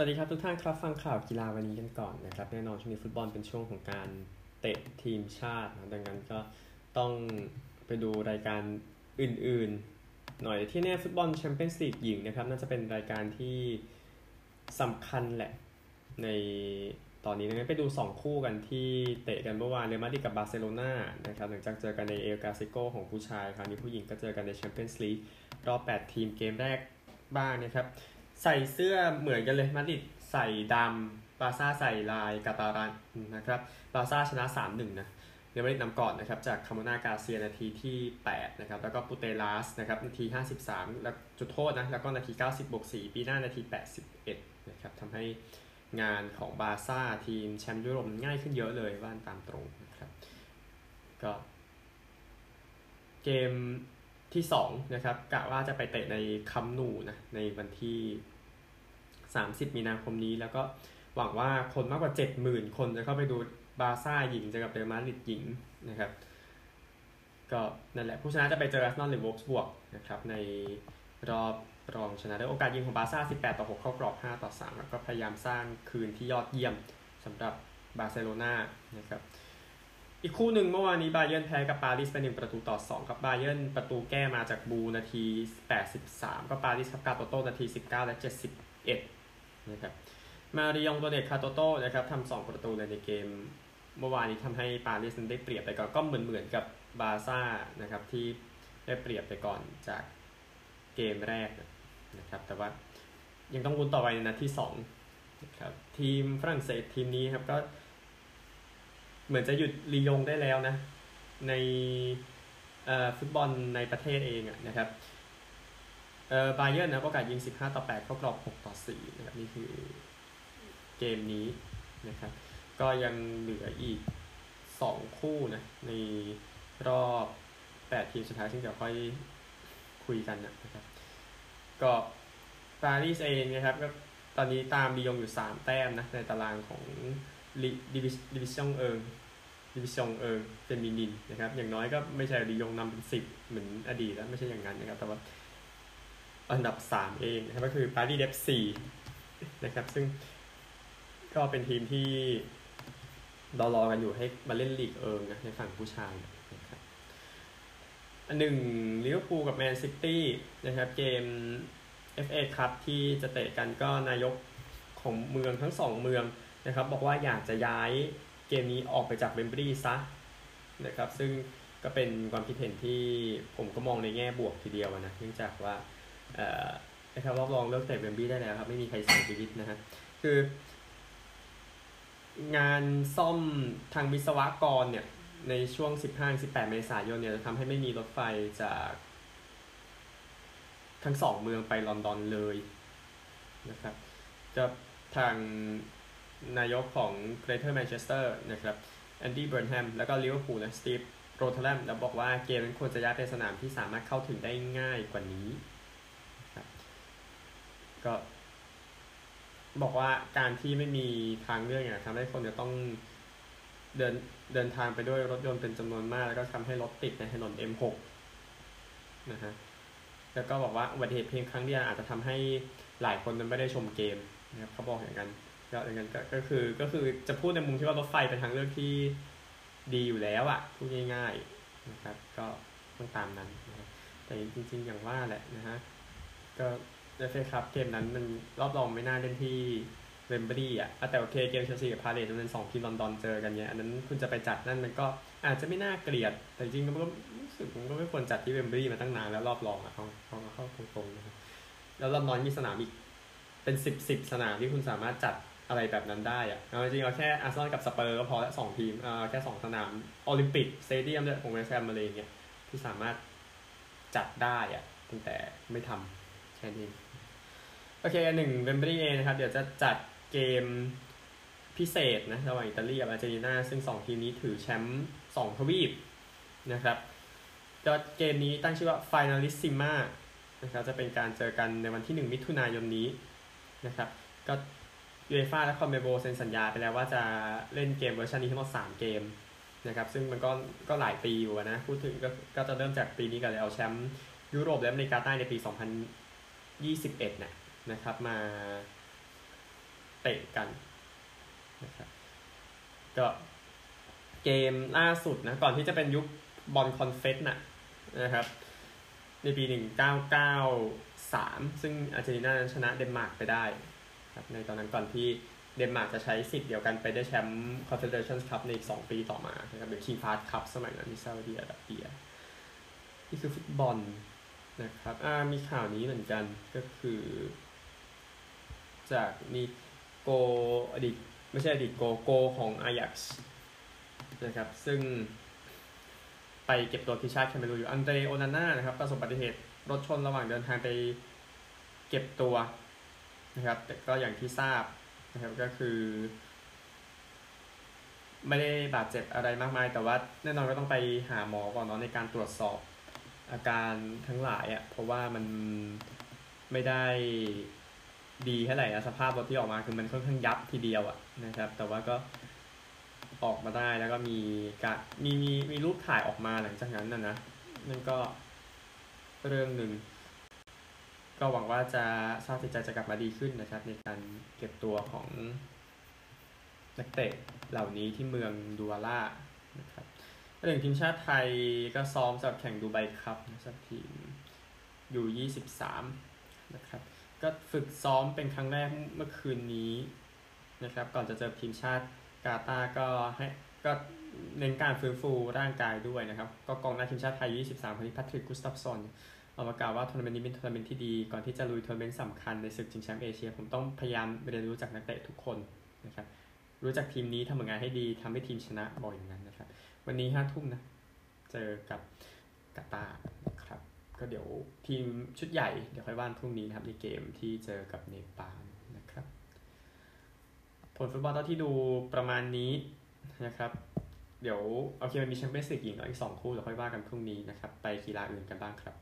วัสดีครับทุกท่านครับฟังข่าวกีฬาวันนี้กันก่อนนะครับแน่นอนช่วงนี้ฟุตบอลเป็นช่วงของการเตะทีมชาตินะดังนั้นก็ต้องไปดูรายการอื่นๆ หน่อยที่แน่ฟุตบอลแชมเปี้ยนส์ลีกหญิงนะครับน่าจะเป็นรายการที่สำคัญแหละในตอนนี้ดังนั้นไปดู 2 คู่กันที่เตะกันเมื่อวานเรอัลมาดริดกับบาร์เซโลนานะครับหลังจากเจอกันในเอลกาซิโกของผู้ชาย คราวนี้ผู้หญิงก็เจอกันในแชมเปี้ยนส์ลีกรอบ 8 ทีมเกมแรกบ้างนะครับ ใส่เสื้อเหมือนกันเลยมาดริดใส่ดำบาซ่าใส่ลายกาตารันนะครับบาซ่าชนะ 3-1 นะเรอัลมาดริดนำก่อนนะครับจากคาโมนากาเซียนาทีที่ 8 นะครับ แล้วก็ปูเตลัสนะครับนาที 53 แล้วจุดโทษนะ แล้วก็นาที 90บวก4ปีหน้านาที 81 นะครับทำให้งานของบาซ่าทีมแชมป์ยุโรปง่ายขึ้นเยอะเลยว่านตามตรงนะครับก็เกมที่ 2 นะครับกะว่าจะไปเตะในคัมป์นูนะในวันที่ 30 มีนาคมนี้ แล้วก็หวังว่าคนมากกว่า 70,000 คนจะเข้าไปดูบาร์ซ่าหญิงเจอกับเรอัลมาดริดหญิงนะครับ ก็นั่นแหละผู้ชนะจะไปเจออาร์เซนอลหรือโวล์ฟสบวร์กนะครับในรอบรองชนะได้โอกาสยิงของบาร์ซ่า 18 ต่อ 6 เข้ากรอบ 5 ต่อ 3 แล้วก็พยายามสร้างคืนที่ยอดเยี่ยมสำหรับบาร์เซโลนานะครับอีกคู่หนึ่งเมื่อวานนี้บาเยิร์นแพ้กับปารีสเป็นหนึ่งประตูต่อ 2 ครับบาเยิร์นประตูแก้มาจากบูลนาที 83 ก็ปารีสครับกาโตโต้นาที 19 และ 71 นะครับมารีอองตัวเนตกาโตโต้นะครับทำสองประตูในเกมเมื่อวานนี้ทำให้ปารีสได้เปรียบไปก่อนก็เหมือนเหมือนกับบาร์ซ่านะครับที่ได้เปรียบไปก่อนจากเกมแรกนะครับแต่ว่ายังต้องลุ้นต่อไปในนัดที่2นะครับทีมฝรั่งเศสทีมนี้ครับก็ เหมือนจะหยุดลียงได้แล้วนะ ในฟุตบอลในประเทศเองนะครับ เออบาเยิร์นนะโอกาสยิง 15 ต่อ 8 เข้ากรอบ 6 ต่อ 4 นะครับ นี่คือเกมนี้นะครับ ก็ยังเหลืออีก 2 คู่นะ ในรอบ 8 ทีมสุดท้ายซึ่งเดี๋ยวค่อยคุยกันนะครับ ก็ปารีสเองนะครับก็ตอนนี้ตามลียงอยู่ 3 แต้มนะ ในตารางของดิวิชั่นเอิงดิวิชั่นเอิงเฟมินินนะครับ อย่างน้อยก็ไม่ใช่ลียงนำเป็น 10 เหมือนอดีตแล้วไม่ใช่อย่างนั้นนะครับ แต่ว่า อันดับ 3 เองนะครับก็คือปารีสเอฟซีนะครับซึ่งก็เป็นทีมที่รอรอกันอยู่ให้มาเล่นลีกเอิงนะในฝั่งผู้ชายนะครับอันหนึ่งลิเวอร์พูลกับแมนซิตี้นะครับเกม FA ครับที่จะเตะกันก็นายกของเมืองทั้งสองเมืองนะครับบอกว่าอยากจะย้ายเกมนี้ออกไปจากเวมบลีย์ซะนะครับซึ่งก็เป็นความคิดเห็นที่ผมก็มองในแง่บวกทีเดียวนะเนื่องจากว่า นะครับรอบรองเลิกเตะเวมบลีย์ได้แล้วครับ ไม่มีใครเสียชีวิตนะฮะคือ งานซ่อมทางวิศวกรเนี่ย ในช่วง 15-18 เมษายนเนี่ยจะทำให้ไม่มีรถไฟจากทั้งสองเมืองไปลอนดอนเลยนะครับ จะทางนายกของ Greater Manchester นะครับแอนดี้เบิร์นแฮมแล้วก็ลิเวอร์พูลนะสตีฟโรเธอแรมแล้วบอกว่าเกมนั้นควรจะย้ายไปสนามที่สามารถเข้าถึงได้ง่ายกว่านี้ ก็ บอกว่าการที่ไม่มีทางเลือกเนี่ยทำให้คนจะต้องเดินเดินทางไปด้วยรถยนต์เป็นจำนวนมาก แล้วก็ทำให้รถติดในถนน M6 นะฮะแล้วก็บอกว่าอุบัติเหตุเพียงครั้งเดียวอาจจะทำให้หลายคนนั้นไม่ได้ชมเกมนะครับเขาบอกอย่างนั้นก็อย่างนั้นก็คือก็คือจะพูดในมุมที่ว่ารถไฟเป็นทางเลือกที่ดีอยู่แล้วอะพูดง่ายๆนะครับ ก็ต้องตามนั้นนะแต่จริง ๆ อย่างว่าแหละนะฮะก็ เอฟเอครับเกมนั้นมันรอบรองไม่น่าเล่นที่เวมบลีย์อะแต่โอเคเกมเชลซีกับพาเลซมันเป็นสองทีมลอนดอนเจอกันเนี่ยอันนั้นคุณจะไปจัดนั่นมันก็อาจจะไม่น่าเกลียด แต่จริงก็รู้สึกมันก็ไม่ควรจัดที่เวมบลีย์มาตั้งนานแล้วรอบรองอะเขาเขาเข้าตรงๆนะครับแล้วลอนดอนมีสนามอีกเป็นสิบสิบสนามที่คุณสามารถจัดอะไรแบบนั้นได้อะเอาจริงเอาแค่อาร์เซนอลกับสเปอร์สก็พอแล้วสองทีมอ่าแค่สองสนามโอลิมปิกสเตเดียมด้วยของเวสต์แฮมอะไรเงี้ยที่สามารถจัดได้อะตั้งแต่ไม่ทำแค่นี้ อีกหนึ่งเวมบลีย์เองนะครับ เดี๋ยวจะจัดเกมพิเศษนะระหว่างอิตาลีกับอาร์เจนตินาซึ่งสองทีมนี้ถือแชมป์สองทวีปนะครับก็เกมนี้ตั้งชื่อว่า Finalissima นะครับจะเป็นการเจอกันในวันที่ 1 มิถุนายนนี้นะครับก็ยูเอฟ่าและคอนเมโบลเซ็นสัญญาไปแล้วว่าจะเล่นเกมเวอร์ชันนี้ทั้งหมด 3 เกมนะครับซึ่งมันก็ก็หลายปีอยู่นะ พูดถึงก็ก็จะเริ่มจากปีนี้กันเลยเอาแชมป์ยุโรปและอเมริกาใต้ในปี 2021นะ นะครับ มาเตะกันนะครับก็เกมล่าสุดนะ ก่อนที่จะเป็นยุคบอลคอนเฟสนะนะครับ ในปี 1993 ซึ่งอาร์เจนตินาชนะเดนมาร์กไปได้ครับในตอนนั้นก่อนที่เดนมาร์กจะใช้สิทธิ์เดียวกันไปได้แชมป์คอนเฟเดเรชั่นคัพในอีก2ปีต่อมานะครับเป็นคิงฟาฮัดคัพสมัยนั้นที่ซาอุดิอาระเบียนี่คือฟุตบอลนะครับอ่ามีข่าวนี้เหมือนกันก็คือ จากนี่โกล์อดีตไม่ใช่อดีตโกล์โกล์ของอายักซ์นะครับซึ่งไปเก็บตัวที่ชาติแคเมรูนอยู่อันเดรโอนาน่านะครับประสบอุบัติเหตุรถชนระหว่างเดินทางไปเก็บตัวนะครับแต่ก็อย่างที่ทราบนะครับก็คือ ไม่ได้บาดเจ็บอะไรมากมาย แต่ว่าแน่นอนก็ต้องไปหาหมอก่อนเนาะในการตรวจสอบอาการทั้งหลายอะ่ะเพราะว่ามันไม่ได้ ดีเท่าไหร่นะสภาพรถที่ออกมาคือมันค่อนข้างยับทีเดียวอะนะครับ แต่ว่าก็ออกมาได้แล้วก็มีการมีมีมีรูปถ่ายออกมาหลังจากนั้นนะนะนั่นก็เรื่องหนึ่งก็หวังว่าจะสภาพจิตใจจะกลับมาดีขึ้นนะครับ ในการเก็บตัวของนักเตะเหล่านี้ที่เมืองดูอาล่านะครับหนึ่งทีมชาติไทยก็ซ้อมสำหรับแข่งดูไบครับนะครับทีมอยู่ 23 นะครับ ก็ฝึกซ้อมเป็นครั้งแรกเมื่อคืนนี้นะครับ ก่อนจะเจอทีมชาติกาตาร์ก็ให้ก็เน้นการฟื้นฟูร่างกายด้วยนะครับ ก็กองหน้าทีมชาติไทย 23 คนที่แพทริกกุสตาฟส์สันออกมากล่าวว่าทัวร์นาเมนต์นี้เป็นทัวร์นาเมนต์ที่ดีก่อนที่จะลุยทัวร์นาเมนต์สำคัญในศึกชิงแชมป์เอเชีย ผมต้องพยายามเรียนรู้จากนักเตะทุกคนนะครับ รู้จักทีมนี้ทำผลงานให้ดีทำให้ทีมชนะบ่อยอย่างนั้นนะครับ วันนี้ห้าทุ่มนะ เจอกับกาตาร์ ก็เดี๋ยวทีมชุดใหญ่เดี๋ยวค่อยว่ากันพรุ่งนี้นะครับในเกมที่เจอกับเนปาลนะครับ ผลฟุตบอลเท่าที่ดูประมาณนี้นะครับ เดี๋ยวโอเคมันมีแชมเปี้ยนส์ลีกหญิงอีกสองคู่เดี๋ยวค่อยว่ากันพรุ่งนี้นะครับ ไปกีฬาอื่นกันบ้างครับ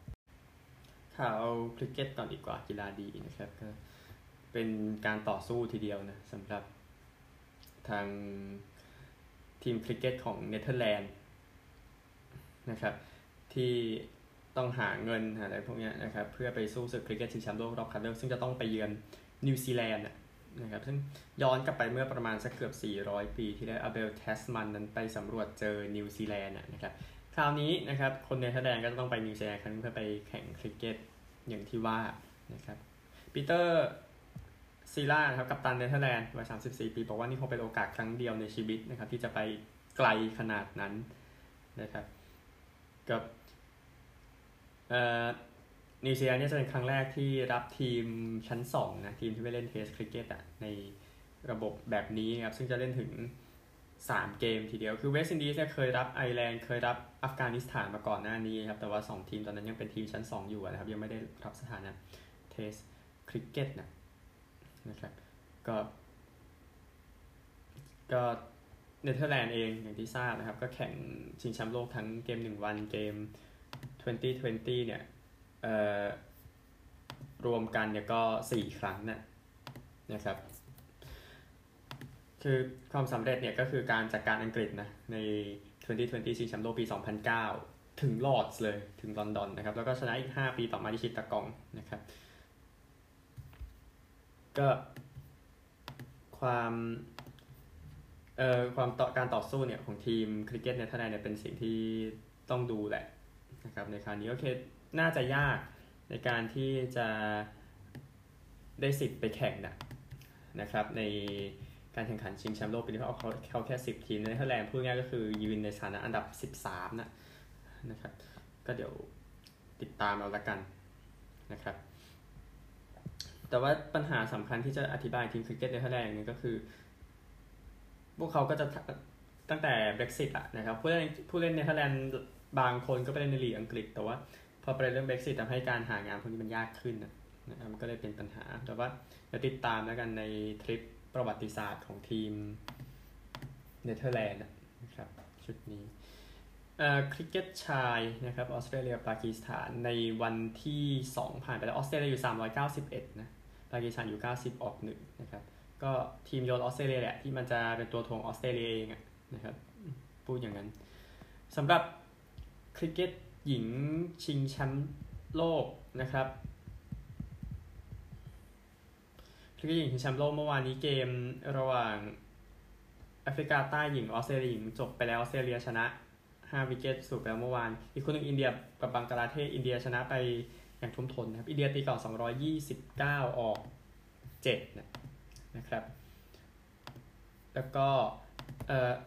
ข่าวคริกเก็ตก่อนดีกว่ากีฬาดีนะครับก็เป็นการต่อสู้ทีเดียวนะสำหรับทางทีมคริกเก็ตของเนเธอร์แลนด์นะครับที่ ต้องหาเงินหาอะไรพวกนี้นะครับเพื่อไปสู้ศึกคริกเก็ตชิงแชมป์โลกรอบคัดเลือกซึ่งจะต้องไปเยือนนิวซีแลนด์นะครับซึ่งย้อนกลับไปเมื่อประมาณสักเกือบ 400 ปีที่ได้อาเบลทัสมันนั้นไปสำรวจเจอนิวซีแลนด์นะครับคราวนี้นะครับคนเนเธอร์แลนด์ก็ต้องไปนิวซีแลนด์ครั้งเพื่อไปแข่งคริกเก็ตอย่างที่ว่านะครับปีเตอร์ซีล่าครับกัปตันเนเธอร์แลนด์วัย 34 ปี บอกว่านี่คงเป็นโอกาสครั้งเดียวในชีวิตนะครับที่จะไปไกลขนาดนั้นนะครับกับ นิวซีแลนด์เนี่ยจะเป็นครั้งแรกที่รับทีมชั้น2นะทีมที่ไปเล่น Test cricket อะในระบบแบบนี้ครับซึ่งจะเล่นถึง 3 เกมทีเดียว คือเวสต์อินดีสเนี่ยเคยรับไอร์แลนด์เคยรับอัฟกานิสถานมาก่อนหน้านี้ครับแต่ว่า 2 ทีมตอนนั้นยังเป็นทีมชั้น 2 อยู่นะครับยังไม่ได้รับสถานะ Test cricket นะนะครับก็ก็เนเธอร์แลนด์เองอย่างที่ทราบนะครับ ก็แข่งชิงแชมป์โลกทั้งเกม 1 วันเกม 2020 เนี่ยรวมกันเนี่ยก็ 4 ครั้งนะนะครับ คือความสำเร็จเนี่ยก็คือการจัดกการอังกฤษนะใน 2020 ชิงแชมป์โลกปี 2009 ถึงลอร์ดส์เลยถึงลอนดอนนะครับ แล้วก็ชนะอีก 5 ปีต่อมาที่ชิตากองนะครับ ก็ความเอ่อความต่อการต่อสู้เนี่ยของทีมคริกเก็ตเนเธอร์แลนด์เนี่ยเป็นสิ่งที่ต้องดูแหละ นะครับในคราวนี้โอเคน่าจะยากในการที่จะได้สิทธิ์ไปแข่งนะนะครับในการแข่งขันชิงแชมป์โลกปีนี้เขาเขาเขาแค่ 10 ทีมเนเธอร์แลนด์พูดง่ายก็คือยืนในฐานะอันดับ 13นะนะครับก็เดี๋ยวติดตามเอาละกันนะครับ แต่ว่าปัญหาสำคัญที่จะอธิบายทีมคริกเก็ตเนเธอร์แลนด์นี่ก็คือ พวกเขาก็จะตั้งแต่ Brexit อะนะครับผู้เล่นผู้เล่นเนเธอร์แลนด์ บางคนก็ไปเล่นในลีกอังกฤษ แต่ว่าพอประเด็นเรื่อง Brexit ทำให้การหางานพวกนี้มันยากขึ้นนะนะมันก็เลยเป็นปัญหา แต่ว่าจะติดตามแล้วกันในทริปประวัติศาสตร์ของทีมเนเธอร์แลนด์นะครับชุดนี้คริกเก็ตชายนะครับออสเตรเลียปากีสถานในวันที่ 2 ผ่านไปแล้วออสเตรเลียอยู่ 391 นะปากีสถานอยู่ 90 ออกหนึ่งนะครับก็ทีมโยนออสเตรเลียแหละที่มันจะเป็นตัวทวงออสเตรเลียเองนะครับพูดอย่างนั้นสำหรับ คริกเก็ตหญิงชิงแชมป์โลกนะครับคริกเก็ตหญิงชิงแชมป์โลกเมื่อวานนี้เกมระหว่างแอฟริกาใต้หญิงออสเตรเลียหญิงจบไปแล้วออสเตรเลียชนะ 5 wicket สรุปไปแล้วเมื่อวาน อีกคู่หนึ่งอินเดียกับบังกลาเทศอินเดียชนะไปอย่างท่วมท้นนะครับ อินเดียตีก่อน229 ออก7นะครับ แล้วก็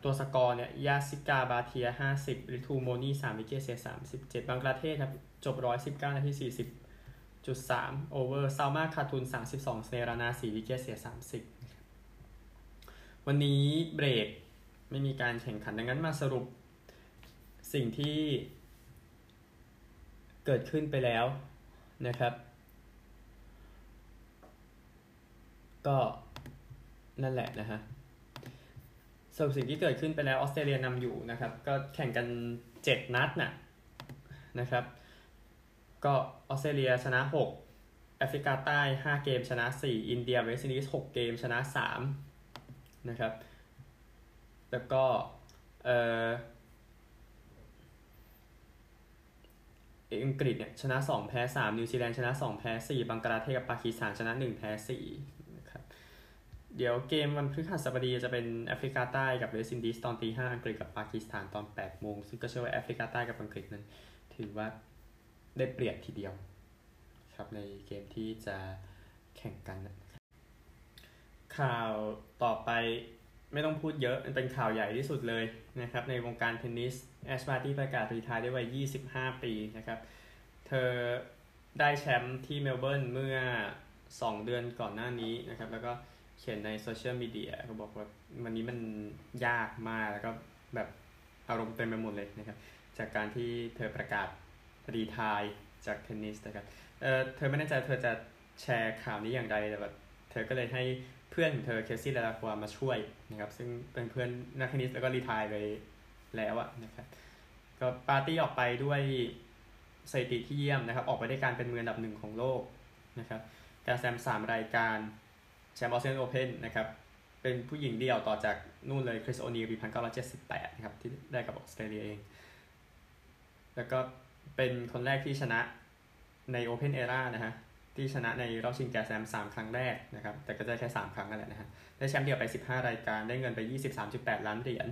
ตัวสกอร์เนี่ยยาสติกาบาเทีย 50 ริทูโมนี่3 wicket เสีย37 บังกลาเทศครับจบ 119 นาที 40จุด3 over ซัลมาคาทุน 32 สเนห์รานา4 wicket เสีย 30 วันนี้เบรกไม่มีการแข่งขันดังนั้นมาสรุปสิ่งที่เกิดขึ้นไปแล้วนะครับ ก็นั่นแหละนะฮะ สรุปสิ่งที่เกิดขึ้นไปแล้วออสเตรเลียนำอยู่นะครับ ก็แข่งกัน 7 นัดนะนะครับ ก็ออสเตรเลียชนะ 6 แอฟริกาใต้ 5 เกมชนะ 4 อินเดียเวสต์อินดีส6เกมชนะ 3 นะครับ แล้วก็เอ่ออังกฤษเนี่ยชนะ 2 แพ้ 3 นิวซีแลนด์ชนะ 2 แพ้ 4 บังกลาเทศกับปากีสถานชนะ 1 แพ้ 4 เดี๋ยวเกมวันพฤหัสบดีจะเป็นแอฟริกาใต้กับเวสต์อินดีสตอนตีห้าอังกฤษกับปากีสถานตอน8โมงซึ่งก็เชื่อว่าแอฟริกาใต้กับอังกฤษนั้น ถือว่าได้เปรียบทีเดียวครับในเกมที่จะแข่งกันนะข่าวต่อไปไม่ต้องพูดเยอะมันเป็นข่าวใหญ่ที่สุดเลยนะครับ ในวงการเทนนิสแอชบาร์ตี้ประกาศรีทายได้วัย 25 ปีนะครับ เธอได้แชมป์ที่เมลเบิร์นเมื่อ 2 เดือนก่อนหน้านี้นะครับ แล้วก็ เขียนในโซเชียลมีเดียเขาบอกว่าวันนี้มันยากมากแล้วก็แบบอารมณ์เต็มไปหมดเลยนะครับ จากการที่เธอประกาศ retire จากเทนนิสนะครับเออเธอไม่แน่ใจเธอจะแชร์ข่าวนี้อย่างไรแต่แบบเธอก็เลยให้เพื่อนของเธอเคซี่เดลลาความาช่วยนะครับ ซึ่งเป็นเพื่อนนักเทนนิสแล้วก็ retire ไปแล้วอะนะครับก็บาร์ตี้ออกไปด้วยสถิติที่เยี่ยมนะครับ ออกไปได้การเป็นมืออันดับหนึ่งของโลกนะครับแกรนด์สแลมสามรายการ แชมป์ออสเตรเลียนโอเพนนะครับ เป็นผู้หญิงเดียวต่อจากนู่นเลยคริสโอนีลปีพันเก้าร้อยเจ็ดสิบแปดนะครับ ที่ได้กับออสเตรเลียเอง แล้วก็เป็นคนแรกที่ชนะใน Open Era นะฮะ ที่ชนะในรอบชิงแกรนด์สแลมสามครั้งแรกนะครับ แต่ก็ได้แค่สามครั้งนั่นแหละนะฮะ ได้แชมป์เดี่ยวไปสิบห้ารายการ ได้เงินไปยี่สิบสามจุดแปดล้านเหรียญ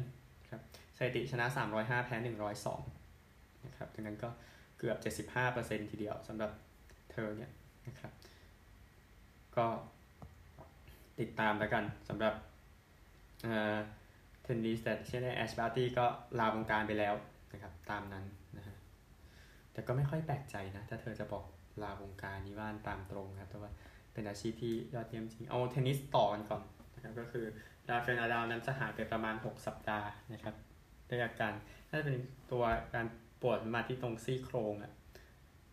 ครับสถิติชนะสามร้อยห้าแพ้หนึ่งร้อยสองนะครับดังนั้นก็เกือบเจ็ดสิบห้าเปอร์เซ็นต์ทีเดียวสำหรับเธอเนี่ยนะครับ ก็ ติดตามแล้วกันสำหรับเทนนิสแต่เช่นแอชบาร์ตี้ก็ลาวงการไปแล้วนะครับ ตามนั้นนะฮะแต่ก็ไม่ค่อยแปลกใจนะ ถ้าเธอจะบอกลาวงการนี้ว่ากันตามตรงครับแต่ว่าเป็นอาชีพที่ยอดเยี่ยมจริง เอาเทนนิสต่อกันก่อนนะครับก็คือราฟาเอลนาดาลนั้นจะหายไปประมาณ 6 สัปดาห์นะครับด้วยอาการน่าจะเป็นตัวการปวดมาที่ตรงซี่โครงอะ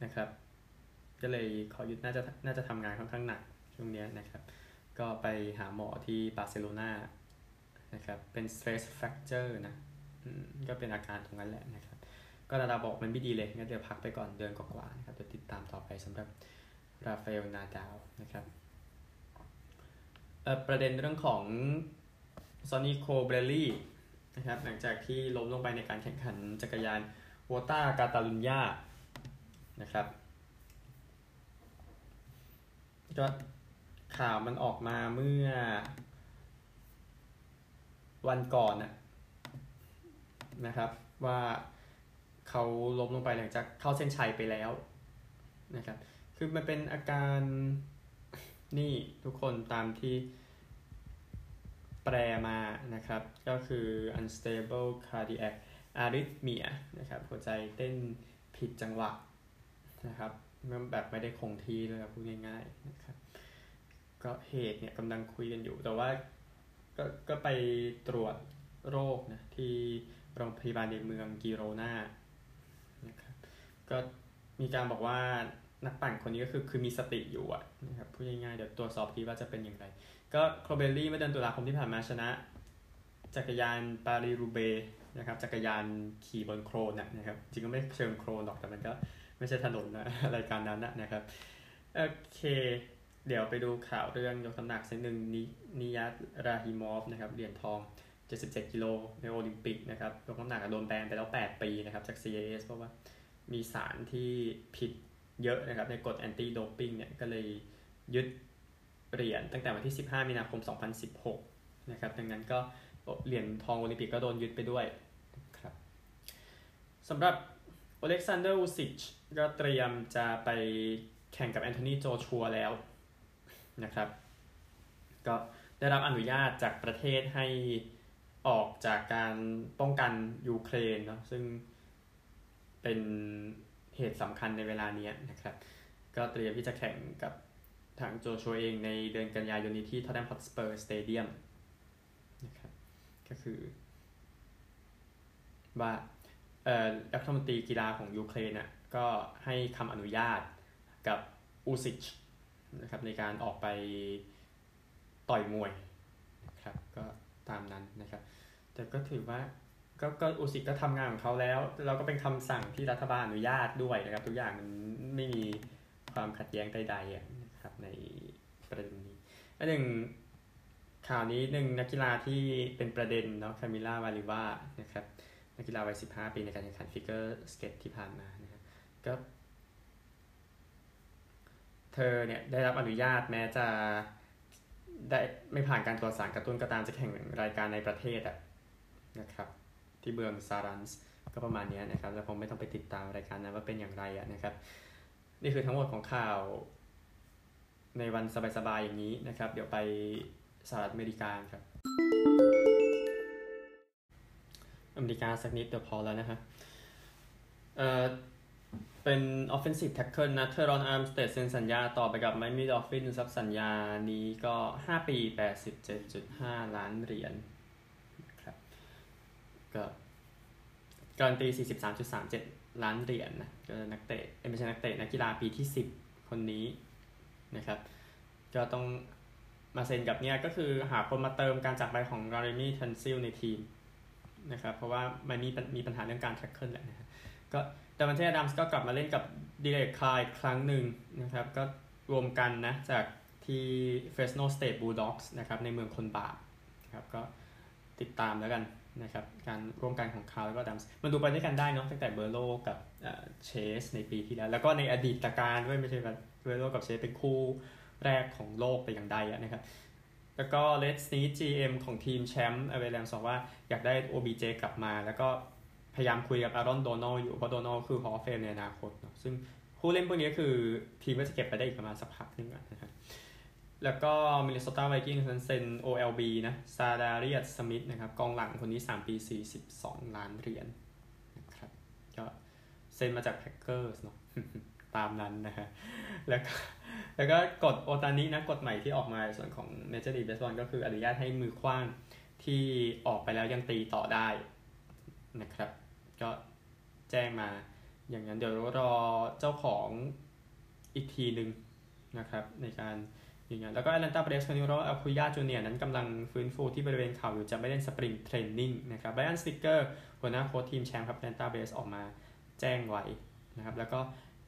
นะครับ ก็เลยขอหยุดน่าจะน่าจะทำงานค่อนข้างหนักช่วงนี้นะครับ ก็ไปหาหมอที่บาร์เซโลนานะครับ เป็น stress fracture นะก็เป็นอาการตรงนั้นแหละนะครับ ก็นาดาบอกมันไม่ดีเลยงั้นเดี๋ยวพักไปก่อนเดือนกว่าๆนะครับเดี๋ยวติดตามต่อไปสำหรับราฟาเอลนาดาลนะครับประเด็นเรื่องของซอนนี่โคเบรลลี่นะครับหลังจากที่ล้มลงไปในการแข่งขันจักรยานโวต้ากาตาลุญญานะครับก็ ข่าวมันออกมาเมื่อ วันก่อนนะครับ ว่าเขาล้มลงไปหลังจากเข้าเส้นชัยไปแล้วนะครับ คือมันเป็นอาการนี่ทุกคนตามที่แปลมานะครับ ก็คือ unstable cardiac arrhythmia นะครับ หัวใจเต้นผิดจังหวะนะครับแบบไม่ได้คงที่เลยพูดง่ายๆนะครับ ก็เหตุเนี่ยกำลังคุยกันอยู่ แต่ว่าก็ก็ไปตรวจโรคนะที่โรงพยาบาลในเมืองกิโรนานะครับก็มีการบอกว่านักปั่นคนนี้ก็คือคือมีสติอยู่อะนะครับพูดง่ายๆเดี๋ยวตรวจสอบดีว่าจะเป็นอย่างไร ก็โคเบรลลี่เมื่อเดือนตุลาคมที่ผ่านมาชนะ จักรยานปารีรูเบนะครับจักรยานขี่บนโคลนนะครับจริงก็ไม่เชิงโคลนหรอกแต่มันก็ไม่ใช่ถนนนะรายการนั้นนะครับโอเค เดี๋ยวไปดูข่าวเรื่องยกน้ำหนักเส้นหนึ่งนิจัตราฮิมอฟนะครับเหรียญทอง 77 กิโลในโอลิมปิกนะครับยกน้ำหนักโดนแบนไปแล้ว 8 ปีนะครับจาก CAS เพราะว่ามีสารที่ผิดเยอะนะครับในกฎ anti-doping เนี่ยก็เลยยึดเหรียญตั้งแต่วันที่ 15 มีนาคม 2016 นะครับดังนั้นก็เหรียญทองโอลิมปิกก็โดนยึดไปด้วยครับสำหรับโอเล็กซานเดอร์อูซิกก็เตรียมจะไปแข่งกับแอนโทนีโจชัวแล้ว นะครับ ก็ได้รับอนุญาตจากประเทศให้ออกจากการป้องกันยูเครนเนาะซึ่งเป็นเหตุสำคัญในเวลานี้นะครับ ก็เตรียมที่จะแข่งกับทางโจชัวเองในเดือนกันยายนนี้ที่ทอตแนมฮอตสเปอร์สเตเดียมนะครับก็คือ ว่าเอ่อรัฐมนตรีกีฬาของยูเครนน่ะก็ให้คำอนุญาตกับอูซิก นะครับในการออกไปต่อยมวยนะครับก็ตามนั้นนะครับ แต่ก็ถือว่าก็ก็อูซิกก็ทำงานของเขาแล้วเราก็เป็นคำสั่งที่รัฐบาลอนุญาตด้วยนะครับ ทุกอย่างมันไม่มีความขัดแย้งใดๆนะครับในประเด็นนี้อันหนึ่งข่าวนี้หนึ่งนักกีฬาที่เป็นประเด็นเนาะคามิล่าวาลิเอวานะครับนักกีฬาวัย 15 ปีในการแข่งขันฟิกเกอร์สเก็ตที่ผ่านมานะครับก็ เธอเนี่ยได้รับอนุญาตแม้จะได้ไม่ผ่านการตรวจสารกระตุ้นก็ตามจะแข่งรายการในประเทศอะนะครับ ที่เบืองซารันส์ก็ประมาณนี้นะครับ แล้วผมไม่ต้องไปติดตามรายการนั้นว่าเป็นอย่างไรอะนะครับ นี่คือทั้งหมดของข่าวในวันสบายๆอย่างนี้นะครับ เดี๋ยวไปสหรัฐอเมริกาครับ อเมริกาสักนิดเดี๋ยวพอแล้วนะครับเอ่อ เป็น offensive tackle นะเทอรอนอาร์มสเตดเซ็นสัญญาต่อไปกับไมอามี่ดอลฟินส์ครับสัญญานี้ก็ 5 ปี 87.5 ล้านเหรียญครับก็การันตี 43.37 ล้านเหรียญนะก็นักเตะไม่ใช่นักเตะนักกีฬาปีที่ 10 คนนี้นะครับ ก็ต้องมาเซ็นกับเนี่ยก็คือหาคนมาเติมการจากไปของการ์เรมี่ทันซิลในทีมนะครับ เพราะว่ามันมีมีปัญหาเรื่องการ tackle แหละนะก็ ดาวันเต้อดัมส์ก็กลับมาเล่นกับเดเร็กคาร์ครั้งหนึ่งนะครับ ก็รวมกันนะ จากที่ Fresno State Bulldogs นะครับ ในเมืองคนบาปครับก็ติดตามแล้วกันนะครับ การร่วมกันของคาร์แล้วก็อดัมส์มันดูไปด้วยกันได้เนาะตั้งแต่เบอร์โรว์กับเชสในปีที่แล้ว แล้วก็ในอดีตกาลด้วยไม่ใช่แบบเบอร์โรว์กับเชสเป็นคู่แรกของโลกแต่อย่างใดนะครับแล้วก็เลสสนี้ด GM ของทีมแชมป์แอลเอแรมส์บอกว่าอยากได้ OBJ กลับมา แล้วก็ พยายามคุยกับอารอนโดนัลอยู่เพราะโดนัลคือ Hall of Fame ในอนาคตเนาะซึ่งผู้เล่นพวกนี้คือทีมก็จะเก็บไปได้อีกประมาณสักพักนึงนะครับแล้วก็มินนิโซตาไวกิ้งเซ็น OLB นะซาดาเรียสสมิธนะครับกองหลังคนนี้ 3 ปี 42 ล้านเหรียญนะครับก็เซ็นมาจากแพ็คเกอร์สเนาะตามนั้นนะฮะแล้วก็แล้วก็กฎโอตานินะกฎใหม่ที่ออกมาส่วนของเมเจอร์ลีกเบสบอลก็คืออนุญาตให้มือขว้างที่ออกไปแล้วยังตีต่อได้นะครับ ก็แจ้งมา อย่างนั้นเดี๋ยวรอเจ้าของอีกทีหนึ่งนะครับในการอย่างนั้นแล้วก็แอตแลนตาเบรฟส์ครับโรนัลด์อคูญ่าจูเนียร์นั้นกำลังฟื้นฟูที่บริเวณเข่าอยู่จะไม่เล่น spring training นะครับไบรอันสนิตเกอร์หัวหน้าโค้ชทีมแชมป์ครับแอตแลนตาเบรฟส์ออกมาแจ้งไว้นะครับแล้วก็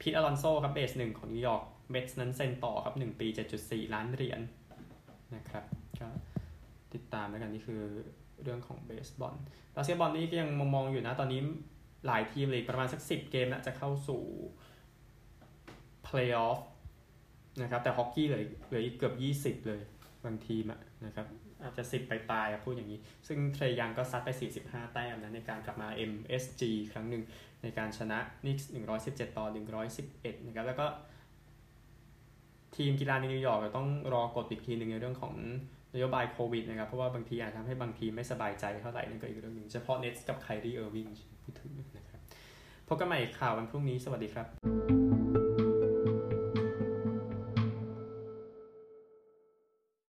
พีทอลอนโซครับเบสหนึ่งของนิวยอร์กเม็ตส์นั้นเซ็นต่อครับ 1 ปี 7.4 ล้านเหรียญนะครับก็ติดตามแล้วกันนี่คือ เรื่องของเบสบอลบาสเกตบอลนี่ก็ยังมองอยู่นะ ตอนนี้หลายทีมเลยประมาณสัก 10 เกมนะจะเข้าสู่เพลย์ออฟนะครับแต่ฮอกกี้เหลือเหลืออีกเกือบ 20 เลยบางทีมอะนะครับอาจจะ 10 ไปปลายพูดอย่างนี้ ซึ่งเทรยังก็ซัดไป 45 แต้มนะในการกลับมา MSG ครั้งหนึ่งในการชนะนิกส์117 ต่อ 111 นะครับ แล้วก็ทีมกีฬาในนิวยอร์กต้องรอกฎอีกทีหนึ่งในเรื่องของ นโยบายโควิดนะครับเพราะว่าบางทีอาจทำให้บางทีไม่สบายใจเท่าไหร่นั่นก็อีกเรื่องหนึ่งเฉพาะเน็ตกับไครี่เออร์วิงพูดถึงนะครับพบกันใหม่ข่าววันพรุ่งนี้สวัสดีครับ